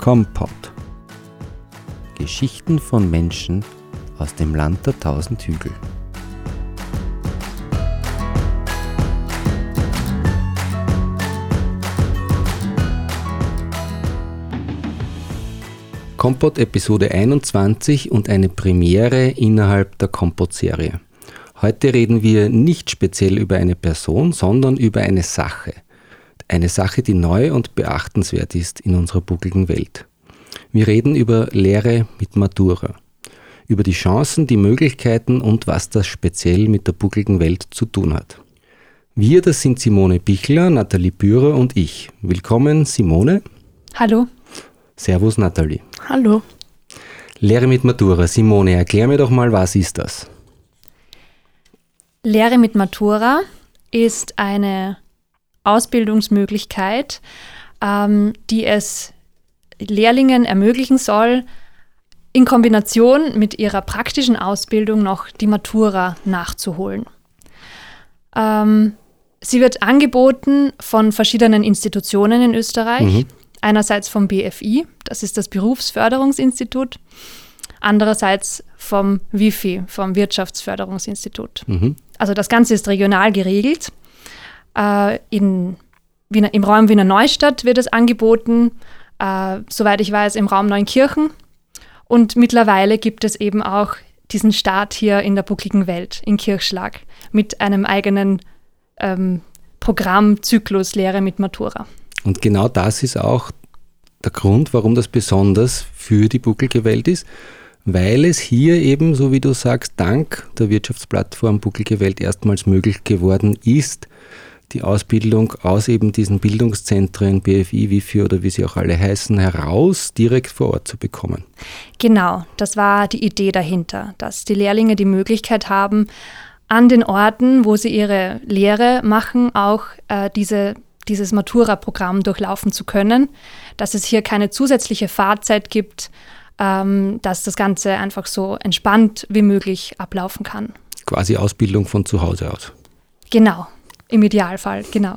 Kompott. Geschichten von Menschen aus dem Land der tausend Hügel. Kompott Episode 21 und eine Premiere innerhalb der Kompott-Serie. Heute reden wir nicht speziell über eine Person, sondern über eine Sache. Eine Sache, die neu und beachtenswert ist in unserer buckligen Welt. Wir reden über Lehre mit Matura. Über die Chancen, die Möglichkeiten und was das speziell mit der buckligen Welt zu tun hat. Wir, das sind Simone Bichler, Nathalie Bührer und ich. Willkommen, Simone. Hallo. Servus, Nathalie. Hallo. Lehre mit Matura. Simone, erklär mir doch mal, was ist das? Lehre mit Matura ist eine Ausbildungsmöglichkeit, ähm, die es Lehrlingen ermöglichen soll, in Kombination mit ihrer praktischen Ausbildung noch die Matura nachzuholen. Ähm, sie wird angeboten von verschiedenen Institutionen in Österreich. Mhm. Einerseits vom BFI, das ist das Berufsförderungsinstitut, andererseits vom WIFI, vom Wirtschaftsförderungsinstitut. Mhm. Also das Ganze ist regional geregelt. Äh, in Wiener, Im Raum Wiener Neustadt wird es angeboten, äh, soweit ich weiß, im Raum Neunkirchen. Und mittlerweile gibt es eben auch diesen Start hier in der buckligen Welt, in Kirchschlag, mit einem eigenen ähm, Programmzyklus Lehre mit Matura. Und genau das ist auch der Grund, warum das besonders für die bucklige Welt ist, weil es hier eben, so wie du sagst, dank der Wirtschaftsplattform Bucklige Welt erstmals möglich geworden ist, die Ausbildung aus eben diesen Bildungszentren, BFI, WIFI oder wie sie auch alle heißen, heraus direkt vor Ort zu bekommen. Genau, das war die Idee dahinter, dass die Lehrlinge die Möglichkeit haben, an den Orten, wo sie ihre Lehre machen, auch äh, diese dieses Matura-Programm durchlaufen zu können, dass es hier keine zusätzliche Fahrzeit gibt, ähm, dass das Ganze einfach so entspannt wie möglich ablaufen kann. Quasi Ausbildung von zu Hause aus. Genau, im Idealfall, genau.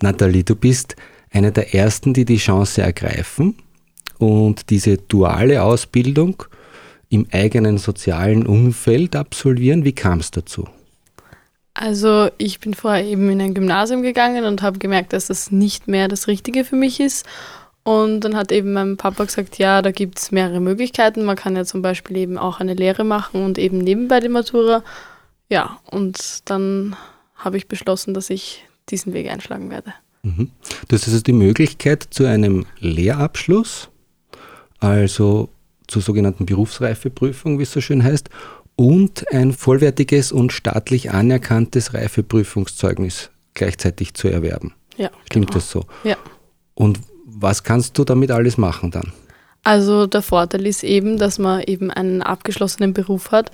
Nathalie, du bist eine der Ersten, die die Chance ergreifen und diese duale Ausbildung im eigenen sozialen Umfeld absolvieren. Wie kam es dazu? Also ich bin vorher eben in ein Gymnasium gegangen und habe gemerkt, dass das nicht mehr das Richtige für mich ist. Und dann hat eben mein Papa gesagt, ja, da gibt es mehrere Möglichkeiten. Man kann ja zum Beispiel eben auch eine Lehre machen und eben nebenbei die Matura. Ja, und dann habe ich beschlossen, dass ich diesen Weg einschlagen werde. Mhm. Das ist also die Möglichkeit zu einem Lehrabschluss, also zur sogenannten Berufsreifeprüfung, wie es so schön heißt, und ein vollwertiges und staatlich anerkanntes Reifeprüfungszeugnis gleichzeitig zu erwerben. Ja. Stimmt genau. das so? Ja. Und was kannst du damit alles machen dann? Also der Vorteil ist eben, dass man eben einen abgeschlossenen Beruf hat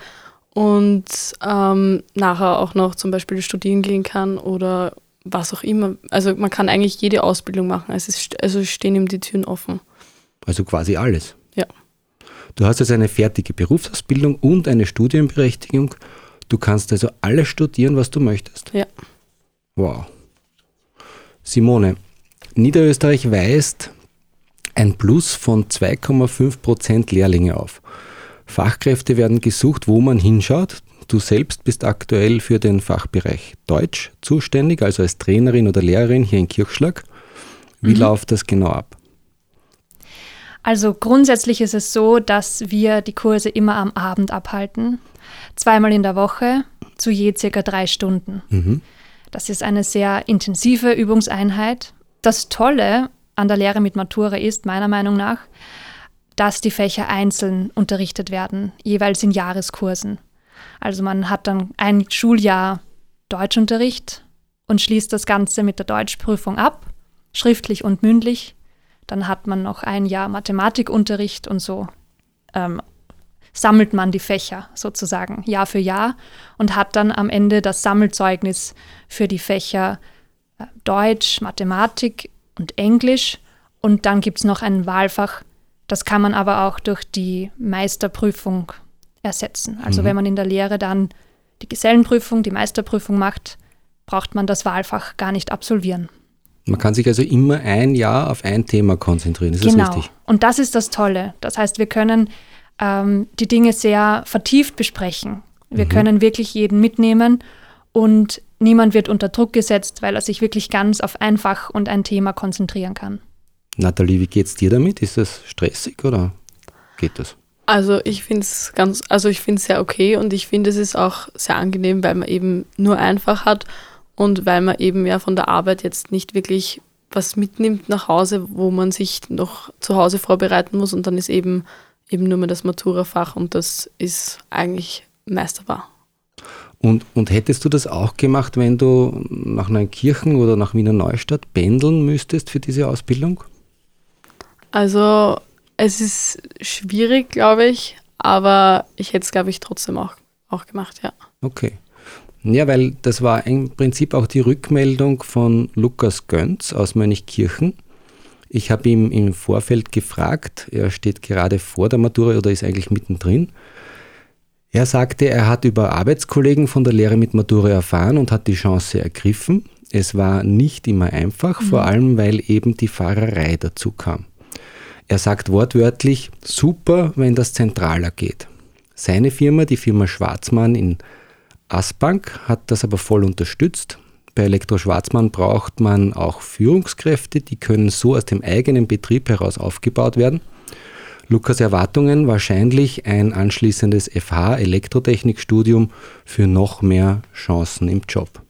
und ähm, nachher auch noch zum Beispiel studieren gehen kann oder was auch immer. Also man kann eigentlich jede Ausbildung machen. Also es, also stehen ihm die Türen offen. Also quasi alles. Ja. Du hast also eine fertige Berufsausbildung und eine Studienberechtigung. Du kannst also alles studieren, was du möchtest. Ja. Wow. Simone, Niederösterreich weist ein Plus von 2,5 Prozent Lehrlinge auf. Fachkräfte werden gesucht, wo man hinschaut. Du selbst bist aktuell für den Fachbereich Deutsch zuständig, also als Trainerin oder Lehrerin hier in Kirchschlag. Wie mhm. läuft das genau ab? Also grundsätzlich ist es so, dass wir die Kurse immer am Abend abhalten, zweimal in der Woche, zu je circa drei Stunden. Mhm. Das ist eine sehr intensive Übungseinheit. Das Tolle an der Lehre mit Matura ist, meiner Meinung nach, dass die Fächer einzeln unterrichtet werden, jeweils in Jahreskursen. Also man hat dann ein Schuljahr Deutschunterricht und schließt das Ganze mit der Deutschprüfung ab, schriftlich und mündlich. Dann hat man noch ein Jahr Mathematikunterricht und so ähm, sammelt man die Fächer sozusagen Jahr für Jahr und hat dann am Ende das Sammelzeugnis für die Fächer äh, Deutsch, Mathematik und Englisch. Und dann gibt es noch ein Wahlfach das kann man aber auch durch die Meisterprüfung ersetzen. Also mhm. wenn man in der Lehre dann die Gesellenprüfung, die Meisterprüfung macht, braucht man das Wahlfach gar nicht absolvieren. Man kann sich also immer ein Jahr auf ein Thema konzentrieren, ist genau. das richtig? Und das ist das Tolle. Das heißt, wir können ähm, die Dinge sehr vertieft besprechen. Wir mhm. können wirklich jeden mitnehmen und niemand wird unter Druck gesetzt, weil er sich wirklich ganz auf ein Fach und ein Thema konzentrieren kann. Nathalie, wie geht es dir damit? Ist das stressig oder geht das? Also ich finde es ganz, also ich finde es sehr okay und ich finde es ist auch sehr angenehm, weil man eben nur einfach hat und weil man eben ja von der Arbeit jetzt nicht wirklich was mitnimmt nach Hause, wo man sich noch zu Hause vorbereiten muss und dann ist eben eben nur mehr das Matura-Fach und das ist eigentlich meisterbar. Und, und hättest du das auch gemacht, wenn du nach Neunkirchen oder nach Wiener Neustadt pendeln müsstest für diese Ausbildung? Also es ist schwierig, glaube ich, aber ich hätte es, glaube ich, trotzdem auch, auch gemacht, ja. Okay. Ja, weil das war im Prinzip auch die Rückmeldung von Lukas Gönz aus Mönchkirchen. Ich habe ihm im Vorfeld gefragt, er steht gerade vor der Matura oder ist eigentlich mittendrin. Er sagte, er hat über Arbeitskollegen von der Lehre mit Matura erfahren und hat die Chance ergriffen. Es war nicht immer einfach, mhm. vor allem weil eben die Fahrerei dazu kam. Er sagt wortwörtlich, super, wenn das zentraler geht. Seine Firma, die Firma Schwarzmann in Asbank, hat das aber voll unterstützt. Bei Elektro Schwarzmann braucht man auch Führungskräfte, die können so aus dem eigenen Betrieb heraus aufgebaut werden. Lukas Erwartungen wahrscheinlich ein anschließendes FH Elektrotechnikstudium für noch mehr Chancen im Job.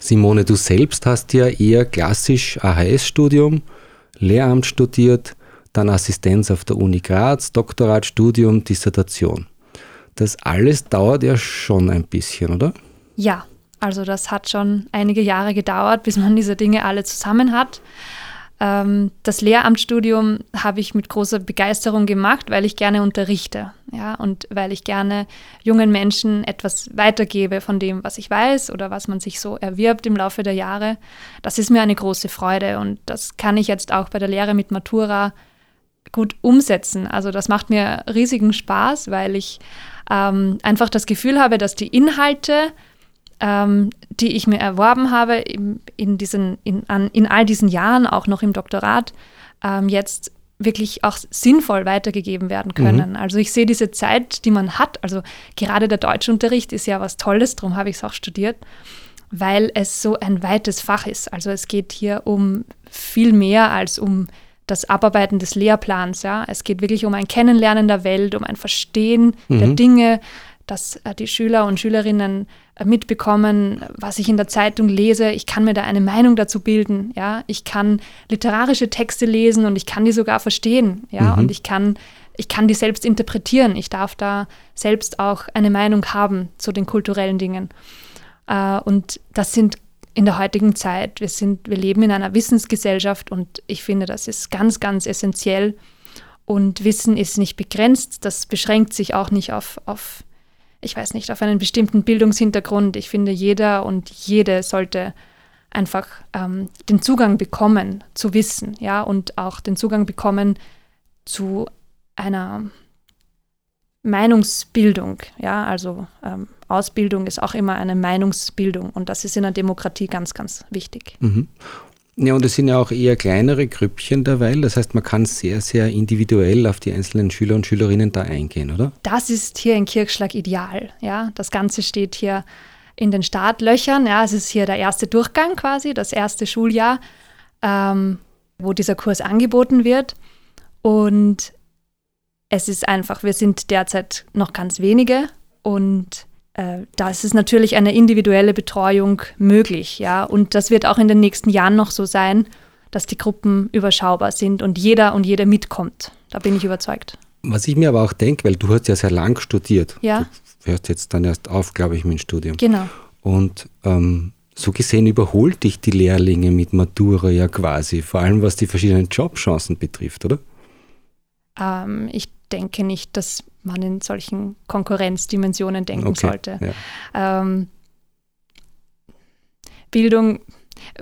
Simone, du selbst hast ja eher klassisch AHS-Studium Lehramt studiert, dann Assistenz auf der Uni Graz, Doktoratstudium, Dissertation. Das alles dauert ja schon ein bisschen, oder? Ja, also das hat schon einige Jahre gedauert, bis man diese Dinge alle zusammen hat. Ähm, das Lehramtsstudium habe ich mit großer Begeisterung gemacht, weil ich gerne unterrichte, ja, und weil ich gerne jungen Menschen etwas weitergebe von dem, was ich weiß oder was man sich so erwirbt im Laufe der Jahre. Das ist mir eine große Freude und das kann ich jetzt auch bei der Lehre mit Matura gut umsetzen. Also das macht mir riesigen Spaß, weil ich ähm, einfach das Gefühl habe, dass die Inhalte ähm, die ich mir erworben habe in, in, diesen, in, an, in all diesen Jahren, auch noch im Doktorat, ähm, jetzt wirklich auch sinnvoll weitergegeben werden können. Mhm. Also ich sehe diese Zeit, die man hat, also gerade der Deutschunterricht ist ja was Tolles, darum habe ich es auch studiert, weil es so ein weites Fach ist. Also es geht hier um viel mehr als um das Abarbeiten des Lehrplans. Ja? Es geht wirklich um ein Kennenlernen der Welt, um ein Verstehen mhm. der Dinge, dass äh, die Schüler und Schülerinnen äh, mitbekommen, was ich in der Zeitung lese. Ich kann mir da eine Meinung dazu bilden. Ja, ich kann literarische Texte lesen und ich kann die sogar verstehen. Ja, mhm. und ich kann ich kann die selbst interpretieren. Ich darf da selbst auch eine Meinung haben zu den kulturellen Dingen. Äh, und das sind in der heutigen Zeit. Wir sind, wir leben in einer Wissensgesellschaft und ich finde, das ist ganz, ganz essentiell. Und Wissen ist nicht begrenzt. Das beschränkt sich auch nicht auf, auf ich weiß nicht, auf einen bestimmten Bildungshintergrund. Ich finde, jeder und jede sollte einfach ähm, den Zugang bekommen zu Wissen, ja, und auch den Zugang bekommen zu einer Meinungsbildung, ja, also ähm, Ausbildung ist auch immer eine Meinungsbildung und das ist in einer Demokratie ganz, ganz wichtig. Mhm. Ja, und es sind ja auch eher kleinere Grüppchen derweil. Das heißt, man kann sehr, sehr individuell auf die einzelnen Schüler und Schülerinnen da eingehen, oder? Das ist hier in Kirchschlag ideal. Ja, das Ganze steht hier in den Startlöchern. Ja, es ist hier der erste Durchgang quasi, das erste Schuljahr, ähm, wo dieser Kurs angeboten wird. Und es ist einfach, wir sind derzeit noch ganz wenige und da ist es natürlich eine individuelle Betreuung möglich, ja. Und das wird auch in den nächsten Jahren noch so sein, dass die Gruppen überschaubar sind und jeder und jede mitkommt. Da bin ich überzeugt. Was ich mir aber auch denke, weil du hast ja sehr lang studiert. Ja. Du hörst jetzt dann erst auf, glaube ich, mit dem Studium. Genau. Und ähm, so gesehen überholt dich die Lehrlinge mit Matura ja quasi, vor allem was die verschiedenen Jobchancen betrifft, oder? Ähm, ich denke nicht, dass man in solchen Konkurrenzdimensionen denken okay, sollte. Ja. Ähm, Bildung,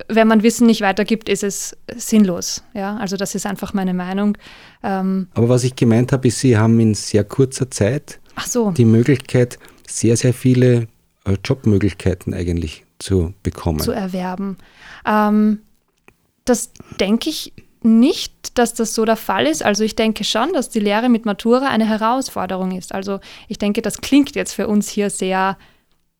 wenn man Wissen nicht weitergibt, ist es sinnlos. Ja, also das ist einfach meine Meinung. Ähm, Aber was ich gemeint habe, ist, Sie haben in sehr kurzer Zeit so. die Möglichkeit, sehr, sehr viele äh, Jobmöglichkeiten eigentlich zu bekommen. Zu erwerben. Ähm, Das denke ich nicht, dass das so der Fall ist. Also ich denke schon, dass die Lehre mit Matura eine Herausforderung ist. Also ich denke, das klingt jetzt für uns hier sehr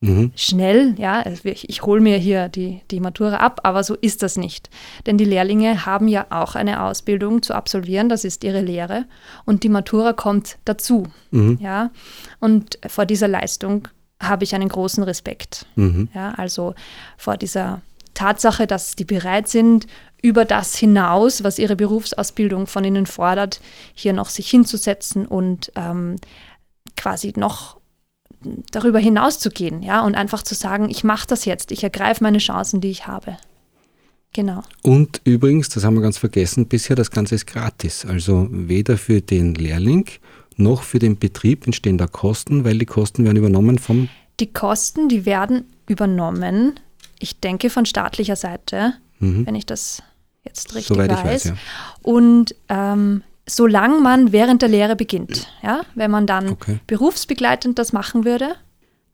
mhm. schnell. Ja, also ich, ich hole mir hier die, die Matura ab, aber so ist das nicht. Denn die Lehrlinge haben ja auch eine Ausbildung zu absolvieren, das ist ihre Lehre. Und die Matura kommt dazu. Mhm. Ja, und vor dieser Leistung habe ich einen großen Respekt. Mhm. Ja, also vor dieser Tatsache, dass die bereit sind, über das hinaus, was ihre Berufsausbildung von ihnen fordert, hier noch sich hinzusetzen und ähm, quasi noch darüber hinaus zu gehen, ja, und einfach zu sagen, ich mache das jetzt, ich ergreife meine Chancen, die ich habe. Genau. Und übrigens, das haben wir ganz vergessen bisher, das Ganze ist gratis. Also weder für den Lehrling noch für den Betrieb entstehen da Kosten, weil die Kosten werden übernommen vom. Die Kosten, die werden übernommen, ich denke von staatlicher Seite, mhm. wenn ich das jetzt richtig Soweit weiß. Weiß ja. Und ähm, solange man während der Lehre beginnt. Ja? Wenn man dann okay. berufsbegleitend das machen würde,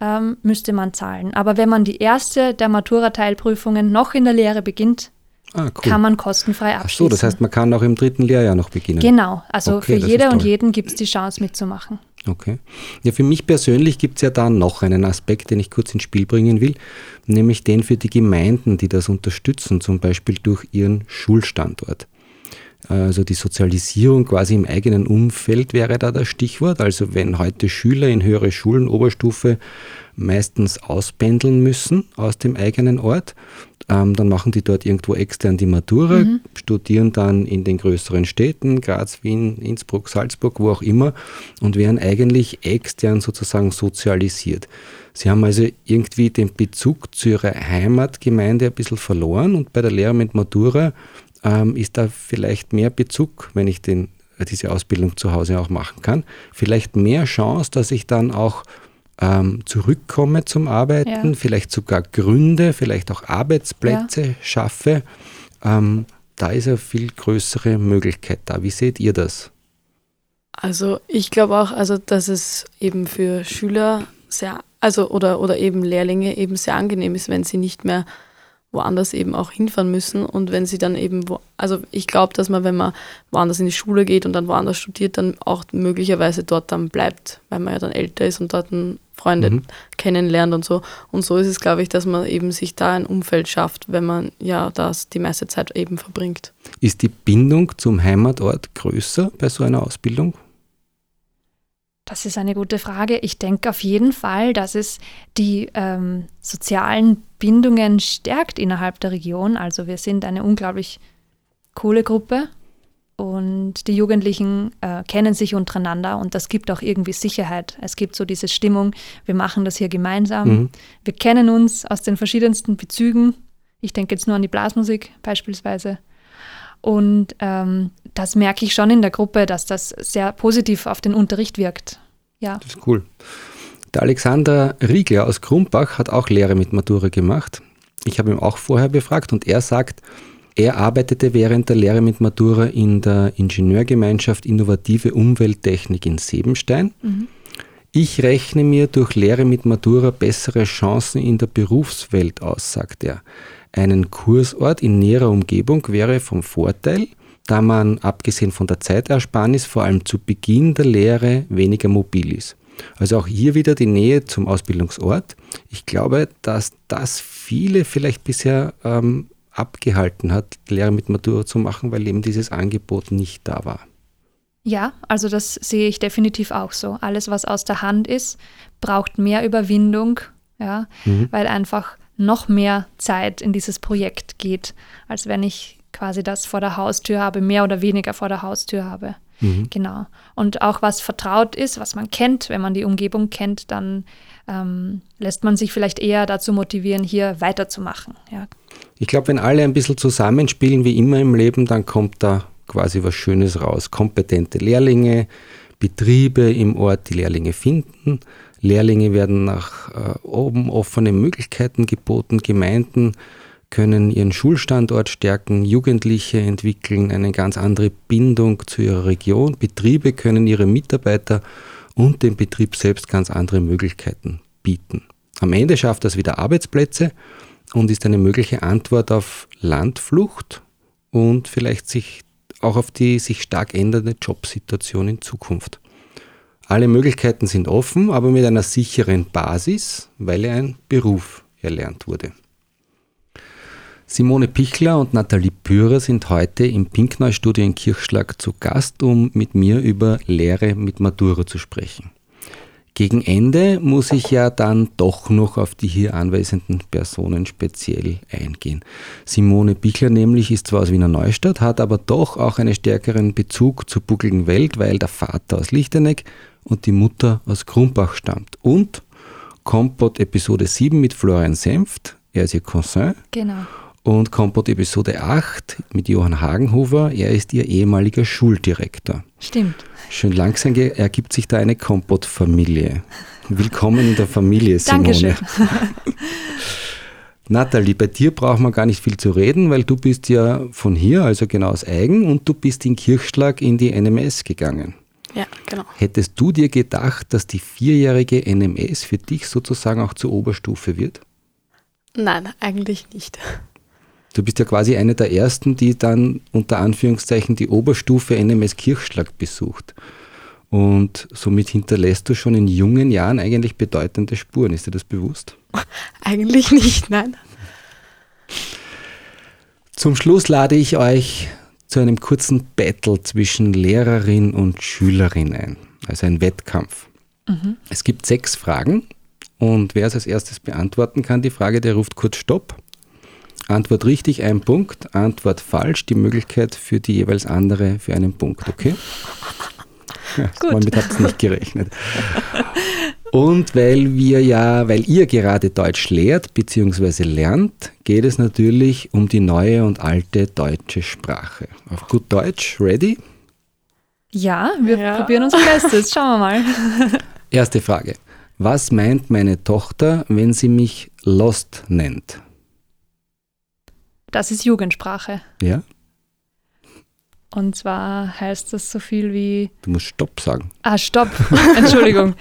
ähm, müsste man zahlen. Aber wenn man die erste der Matura-Teilprüfungen noch in der Lehre beginnt, ah, cool. kann man kostenfrei abschließen. Ach so, das heißt, man kann auch im dritten Lehrjahr noch beginnen. Genau, also okay, für jede und jeden gibt es die Chance mitzumachen. Okay. Ja, für mich persönlich gibt es ja da noch einen Aspekt, den ich kurz ins Spiel bringen will, nämlich den für die Gemeinden, die das unterstützen, zum Beispiel durch ihren Schulstandort. Also die Sozialisierung quasi im eigenen Umfeld wäre da das Stichwort. Also wenn heute Schüler in höhere Schulen, Oberstufe meistens auspendeln müssen aus dem eigenen Ort, ähm, dann machen die dort irgendwo extern die Matura, mhm. studieren dann in den größeren Städten, Graz, Wien, Innsbruck, Salzburg, wo auch immer, und werden eigentlich extern sozusagen sozialisiert. Sie haben also irgendwie den Bezug zu ihrer Heimatgemeinde ein bisschen verloren und bei der Lehre mit Matura ähm, ist da vielleicht mehr Bezug, wenn ich den, diese Ausbildung zu Hause auch machen kann. Vielleicht mehr Chance, dass ich dann auch ähm, zurückkomme zum Arbeiten, ja. vielleicht sogar gründe, vielleicht auch Arbeitsplätze ja. schaffe. Ähm, da ist eine viel größere Möglichkeit da. Wie seht ihr das? Also ich glaube auch, also dass es eben für Schüler sehr, also oder, oder eben Lehrlinge eben sehr angenehm ist, wenn sie nicht mehr woanders eben auch hinfahren müssen. Und wenn sie dann eben, wo, also ich glaube, dass man, wenn man woanders in die Schule geht und dann woanders studiert, dann auch möglicherweise dort dann bleibt, weil man ja dann älter ist und dort Freunde mhm. kennenlernt und so. Und so ist es, glaube ich, dass man eben sich da ein Umfeld schafft, wenn man ja das die meiste Zeit eben verbringt. Ist die Bindung zum Heimatort größer bei so einer Ausbildung? Das ist eine gute Frage. Ich denke auf jeden Fall, dass es die ähm, sozialen Bindungen stärkt innerhalb der Region. Also wir sind eine unglaublich coole Gruppe und die Jugendlichen äh, kennen sich untereinander und das gibt auch irgendwie Sicherheit. Es gibt so diese Stimmung, wir machen das hier gemeinsam. Mhm. Wir kennen uns aus den verschiedensten Bezügen. Ich denke jetzt nur an die Blasmusik beispielsweise. Und ähm, das merke ich schon in der Gruppe, dass das sehr positiv auf den Unterricht wirkt. Ja. Das ist cool. Der Alexander Riegler aus Krumbach hat auch Lehre mit Matura gemacht. Ich habe ihn auch vorher befragt und er sagt, er arbeitete während der Lehre mit Matura in der Ingenieurgemeinschaft Innovative Umwelttechnik in Sebenstein. Mhm. Ich rechne mir durch Lehre mit Matura bessere Chancen in der Berufswelt aus, sagt er. Einen Kursort in näherer Umgebung wäre vom Vorteil, da man abgesehen von der Zeitersparnis vor allem zu Beginn der Lehre weniger mobil ist. Also auch hier wieder die Nähe zum Ausbildungsort. Ich glaube, dass das viele vielleicht bisher ähm, abgehalten hat, Lehre mit Matura zu machen, weil eben dieses Angebot nicht da war. Ja, also das sehe ich definitiv auch so. Alles, was aus der Hand ist, braucht mehr Überwindung, ja, mhm. weil einfach noch mehr Zeit in dieses Projekt geht, als wenn ich quasi das vor der Haustür habe, mehr oder weniger vor der Haustür habe. Mhm. Genau. Und auch was vertraut ist, was man kennt, wenn man die Umgebung kennt, dann ähm, lässt man sich vielleicht eher dazu motivieren, hier weiterzumachen. Ja. Ich glaube, wenn alle ein bisschen zusammenspielen, wie immer im Leben, dann kommt da quasi was Schönes raus. Kompetente Lehrlinge, Betriebe im Ort, die Lehrlinge finden. Lehrlinge werden nach äh, oben offene Möglichkeiten geboten. Gemeinden können ihren Schulstandort stärken. Jugendliche entwickeln eine ganz andere Bindung zu ihrer Region. Betriebe können ihre Mitarbeiter und dem Betrieb selbst ganz andere Möglichkeiten bieten. Am Ende schafft das wieder Arbeitsplätze und ist eine mögliche Antwort auf Landflucht und vielleicht sich auch auf die sich stark ändernde Jobsituation in Zukunft. Alle Möglichkeiten sind offen, aber mit einer sicheren Basis, weil er ein Beruf erlernt wurde. Simone Pichler und Nathalie Bührer sind heute im Pinkneu-Studio in Kirchschlag zu Gast, um mit mir über Lehre mit Matura zu sprechen. Gegen Ende muss ich ja dann doch noch auf die hier anwesenden Personen speziell eingehen. Simone Bichler nämlich ist zwar aus Wiener Neustadt, hat aber doch auch einen stärkeren Bezug zur buckligen Welt, weil der Vater aus Lichteneck und die Mutter aus Krumbach stammt. Und Kompott Episode 7 mit Florian Senft, er ist ihr Cousin. Genau. Und Kompott Episode 8 mit Johann Hagenhofer, er ist ihr ehemaliger Schuldirektor. Stimmt. Schön langsam ergibt sich da eine Kompott-Familie. Willkommen in der Familie, Simone. Dankeschön. Nathalie, bei dir braucht man gar nicht viel zu reden, weil du bist ja von hier, also genau aus Eigen, und du bist in Kirchschlag in die NMS gegangen. Ja, genau. Hättest du dir gedacht, dass die vierjährige NMS für dich sozusagen auch zur Oberstufe wird? Nein, eigentlich nicht. Du bist ja quasi eine der ersten, die dann unter Anführungszeichen die Oberstufe NMS Kirchschlag besucht. Und somit hinterlässt du schon in jungen Jahren eigentlich bedeutende Spuren. Ist dir das bewusst? Eigentlich nicht, nein. Zum Schluss lade ich euch zu einem kurzen Battle zwischen Lehrerin und Schülerin ein. Also ein Wettkampf. Mhm. Es gibt sechs Fragen und wer es als erstes beantworten kann, die Frage, der ruft kurz Stopp. Antwort richtig, ein Punkt. Antwort falsch, die Möglichkeit für die jeweils andere für einen Punkt, okay? Ja, damit habt ihr nicht gerechnet. Und weil wir ja, weil ihr gerade Deutsch lehrt bzw. lernt, geht es natürlich um die neue und alte deutsche Sprache. Auf gut Deutsch, ready? Ja, wir ja. probieren unser Bestes. Schauen wir mal. Erste Frage. Was meint meine Tochter, wenn sie mich Lost nennt? Das ist Jugendsprache. Ja. Und zwar heißt das so viel wie. Du musst Stopp sagen. Ah, Stopp. Entschuldigung.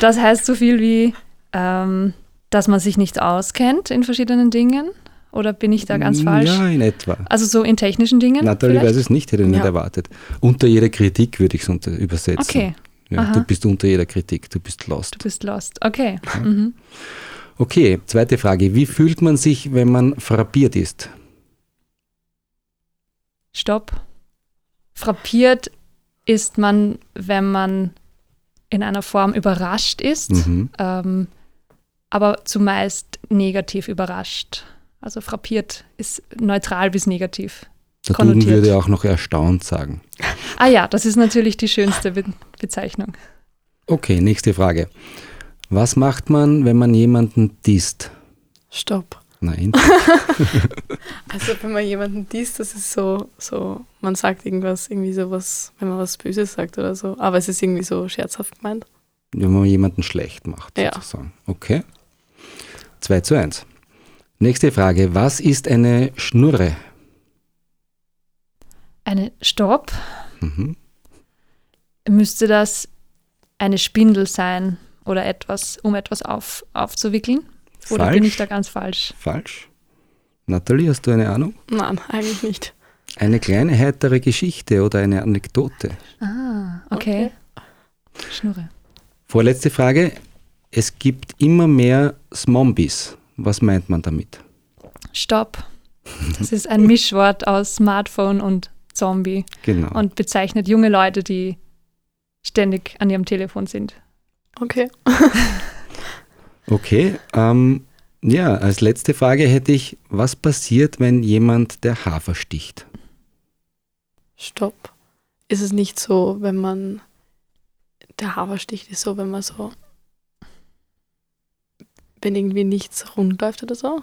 Das heißt so viel wie, ähm, dass man sich nicht auskennt in verschiedenen Dingen. Oder bin ich da ganz falsch? Ja, in etwa. Also so in technischen Dingen? Nathalie weiß es nicht, hätte ich ja. nicht erwartet. Unter jeder Kritik würde ich es übersetzen. Okay. Ja, du bist unter jeder Kritik, du bist lost. Du bist lost, okay. Mhm. Okay, zweite Frage. Wie fühlt man sich, wenn man frappiert ist? Stopp. Frappiert ist man, wenn man in einer Form überrascht ist, mhm. ähm, aber zumeist negativ überrascht. Also frappiert ist neutral bis negativ. Der Duden würde auch noch erstaunt sagen. Ah ja, das ist natürlich die schönste Be Bezeichnung. Okay, nächste Frage. Was macht man, wenn man jemanden disst? Stopp. Nein. also wenn man jemanden disst, das ist so, so, man sagt irgendwas, irgendwie sowas, wenn man was Böses sagt oder so, aber es ist irgendwie so scherzhaft gemeint. Wenn man jemanden schlecht macht, sozusagen. Ja. Okay. 2 zu 1. Nächste Frage. Was ist eine Schnurre? Eine Stopp? Mhm. Müsste das eine Spindel sein oder etwas, um etwas auf, aufzuwickeln? Oder falsch. bin ich da ganz falsch? Falsch. Nathalie, hast du eine Ahnung? Nein, eigentlich nicht. Eine kleine heitere Geschichte oder eine Anekdote. Ah, okay. okay. Schnurre. Vorletzte Frage. Es gibt immer mehr Smombies. Was meint man damit? Stopp. Das ist ein Mischwort aus Smartphone und Zombie. Genau. Und bezeichnet junge Leute, die ständig an ihrem Telefon sind. Okay. Okay, ähm, ja, als letzte Frage hätte ich, was passiert, wenn jemand der Hafer sticht? Stopp. Ist es nicht so, wenn man, der Hafer sticht ist so, wenn man so, wenn irgendwie nichts rund läuft oder so?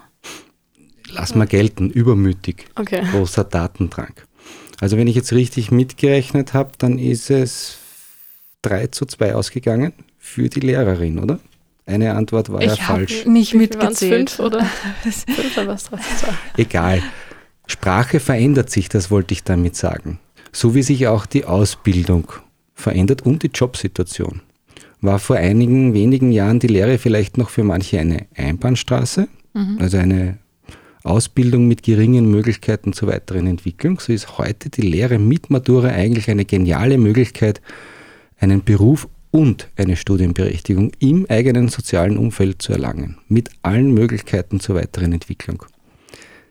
Lass mal gelten, übermütig. Okay. Großer Datendrang. Also wenn ich jetzt richtig mitgerechnet habe, dann ist es 3 zu 2 ausgegangen für die Lehrerin, oder? Eine Antwort war ich ja falsch. Nicht mitgezählt. Fünf oder fünf oder was? Egal. Sprache verändert sich, das wollte ich damit sagen. So wie sich auch die Ausbildung verändert und die Jobsituation. War vor einigen wenigen Jahren die Lehre vielleicht noch für manche eine Einbahnstraße, mhm. also eine Ausbildung mit geringen Möglichkeiten zur weiteren Entwicklung, so ist heute die Lehre mit Matura eigentlich eine geniale Möglichkeit, einen Beruf und eine Studienberechtigung im eigenen sozialen Umfeld zu erlangen, mit allen Möglichkeiten zur weiteren Entwicklung.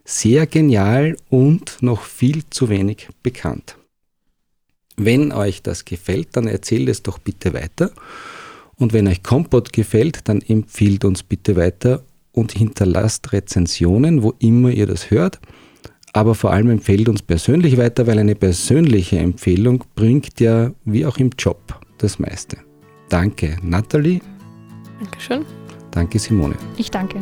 Sehr genial und noch viel zu wenig bekannt. Wenn euch das gefällt, dann erzählt es doch bitte weiter. Und wenn euch Kompott gefällt, dann empfiehlt uns bitte weiter und hinterlasst Rezensionen, wo immer ihr das hört. Aber vor allem empfehlt uns persönlich weiter, weil eine persönliche Empfehlung bringt ja, wie auch im Job, das meiste. Danke, Nathalie. Dankeschön. Danke, Simone. Ich danke.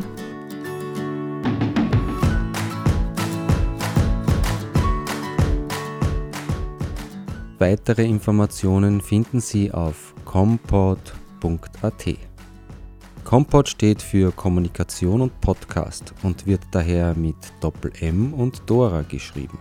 Weitere Informationen finden Sie auf compod.at. Compod steht für Kommunikation und Podcast und wird daher mit Doppel M und Dora geschrieben.